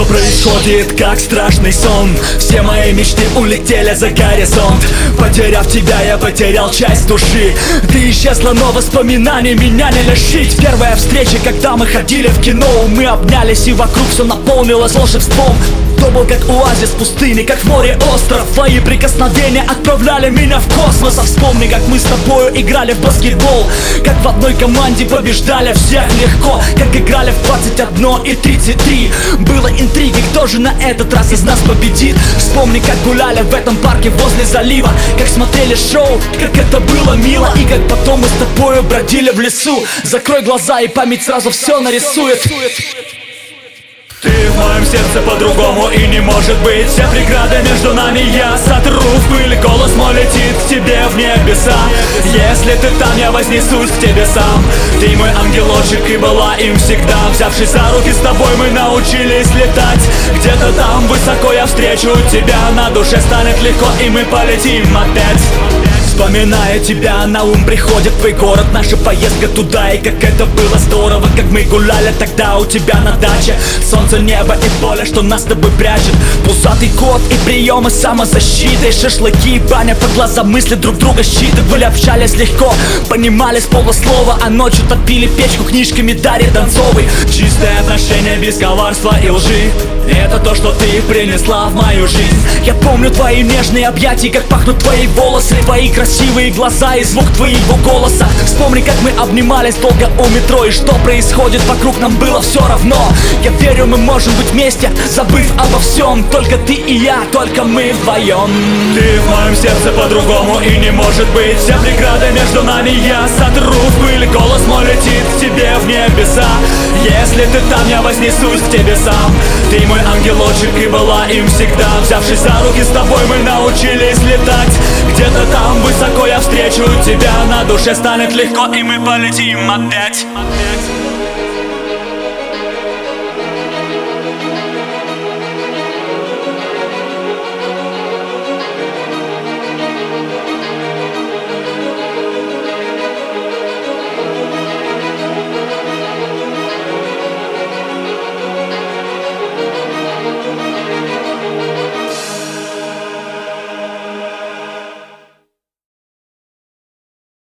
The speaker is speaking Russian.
Что происходит, как страшный сон. Все мои мечты улетели за горизонт. Потеряв тебя, я потерял часть души. Ты исчезла, но воспоминаний меня не лишить. Первая встреча, когда мы ходили в кино Мы обнялись и вокруг все наполнилось волшебством. То был как оазис пустыни, как в море остров. Твои прикосновения отправляли меня в космос. А вспомни, как мы с тобою играли в баскетбол. Как в одной команде побеждали всех легко. Как играли в 21 и 33 Было интриги, кто же на этот раз из нас победит? Вспомни, как гуляли в этом парке возле залива Как смотрели шоу, как это было мило И как потом мы с тобою бродили в лесу. Закрой глаза и память сразу все нарисует ты в моем сердце по-другому и не может быть. Все преграды между нами я сотру. В пыль Голос мой летит к тебе в небеса. Если ты там, я вознесусь к тебе сам. Ты мой ангелочек и была им всегда. Взявшись за руки с тобой мы научились летать. Где-то там высоко я встречу тебя. На душе станет легко и мы полетим опять. Вспоминая тебя, на ум приходит твой город. Наша поездка туда и как это было здорово Как мы гуляли тогда у тебя на даче. Солнце, небо и поле, что нас с тобой прячет. Пузатый кот и приемы самозащиты. Шашлыки, баня по глазам, мысли друг друга считывали Общались легко, понимали с полуслова. А ночью топили печку книжками Дарьи Донцовой. Чистое отношение без коварства и лжи. Это то, что ты принесла в мою жизнь. Я помню твои нежные объятия, как пахнут твои волосы. Твои красивые глаза и звук твоего голоса. Вспомни, как мы обнимались долго у метро И что происходит вокруг, нам было все равно. Я верю, мы можем быть вместе, забыв обо всем. Только ты и я, только мы вдвоем. Ты в моем сердце по-другому и не может быть. Все преграды между нами я сотру. В пыль Голос мой летит к тебе в небеса. Если ты там, я вознесусь к тебе сам. Ты мой ангелочек и была им всегда. Взявшись за руки с тобой мы научились летать. Где-то там высоко я встречу тебя. На душе станет легко и мы полетим опять, опять.